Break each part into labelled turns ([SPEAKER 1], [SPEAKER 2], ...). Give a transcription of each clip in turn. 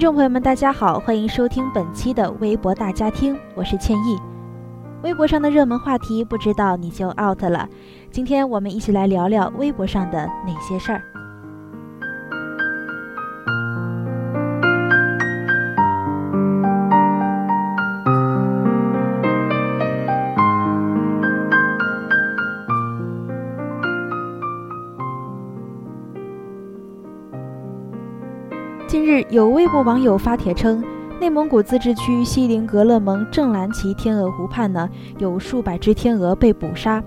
[SPEAKER 1] 听众朋友们，大家好，欢迎收听本期的微博大家庭，我是倩意。微博上的热门话题，不知道你就 out 了。今天我们一起来聊聊微博上的那些事儿。近日，有微博网友发帖称，内蒙古自治区锡林格勒盟正蓝旗天鹅湖畔呢，有数百只天鹅被捕杀。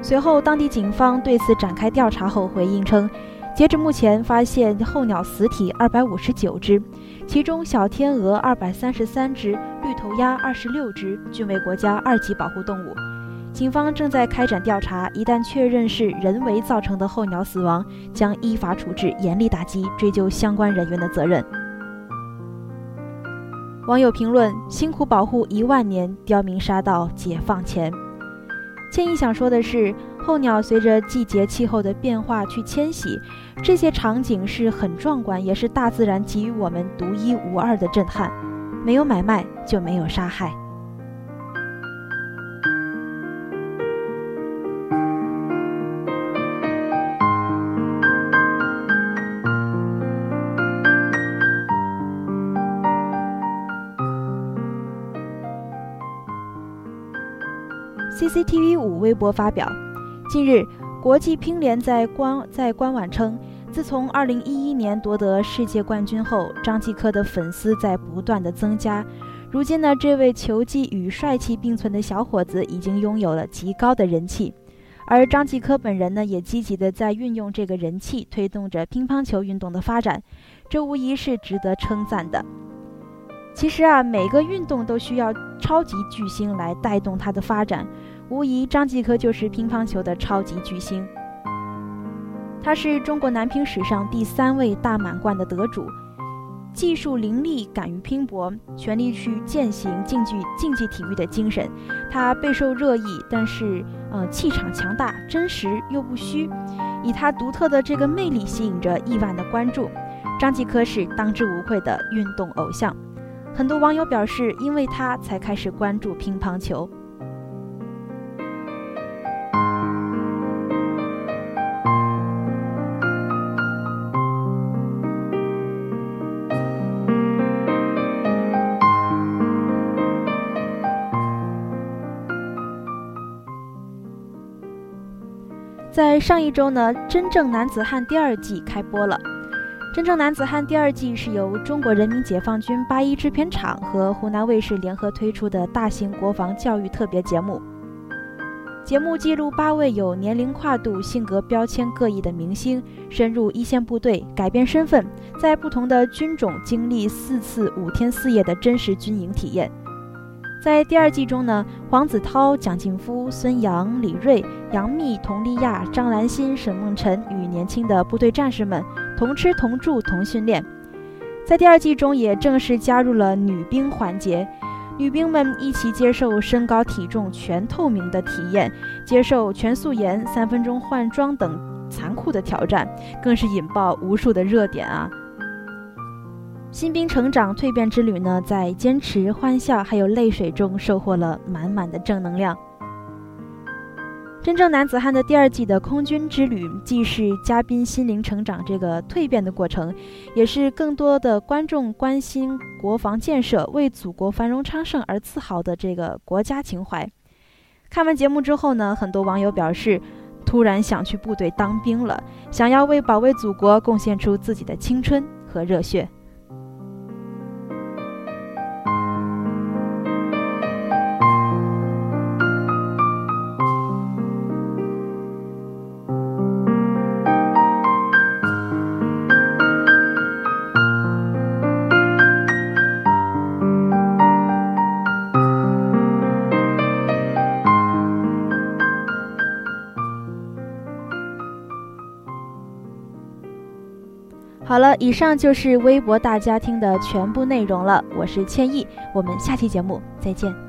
[SPEAKER 1] 随后，当地警方对此展开调查后回应称，截至目前，发现候鸟死体二百五十九只，其中小天鹅二百三十三只，绿头鸭二十六只，均为国家二级保护动物。警方正在开展调查，一旦确认是人为造成的候鸟死亡，将依法处置，严厉打击，追究相关人员的责任。网友评论：辛苦保护一万年，刁民杀到解放前。建议想说的是，候鸟随着季节气候的变化去迁徙，这些场景是很壮观，也是大自然给予我们独一无二的震撼。没有买卖，就没有杀害。CCTV 五微博发表，近日，国际乒联在官在官网称，自从2011年夺得世界冠军后，张继科的粉丝在不断的增加。如今呢，这位球技与帅气并存的小伙子已经拥有了极高的人气，而张继科本人呢，也积极的在运用这个人气，推动着乒乓球运动的发展，这无疑是值得称赞的。其实啊，每个运动都需要超级巨星来带动它的发展。无疑，张继科就是乒乓球的超级巨星。他是中国男乒史上第三位大满贯的得主，技术凌厉，敢于拼搏，全力去践行竞技竞技体育的精神。他备受热议，但是呃，气场强大，真实又不虚，以他独特的这个魅力吸引着亿万的关注。张继科是当之无愧的运动偶像。很多网友表示，因为他才开始关注乒乓球。在上一周呢，《真正男子汉》第二季开播了。《真正男子汉》第二季是由中国人民解放军八一制片厂和湖南卫视联合推出的大型国防教育特别节目。节目记录八位有年龄跨度、性格标签各异的明星深入一线部队，改变身份，在不同的军种经历四次五天四夜的真实军营体验。在第二季中呢，黄子韬、蒋劲夫、孙杨、李锐、杨幂、佟丽娅、张兰心、沈梦辰与年轻的部队战士们。同吃同住同训练，在第二季中也正式加入了女兵环节，女兵们一起接受身高体重全透明的体验，接受全素颜、三分钟换装等残酷的挑战，更是引爆无数的热点啊！新兵成长蜕变之旅呢，在坚持、欢笑还有泪水中收获了满满的正能量。真正男子汉的第二季的空军之旅，既是嘉宾心灵成长这个蜕变的过程，也是更多的观众关心国防建设、为祖国繁荣昌盛而自豪的这个国家情怀。看完节目之后呢，很多网友表示，突然想去部队当兵了，想要为保卫祖国贡献出自己的青春和热血。好了，以上就是微博大家听的全部内容了。我是千亿，我们下期节目再见。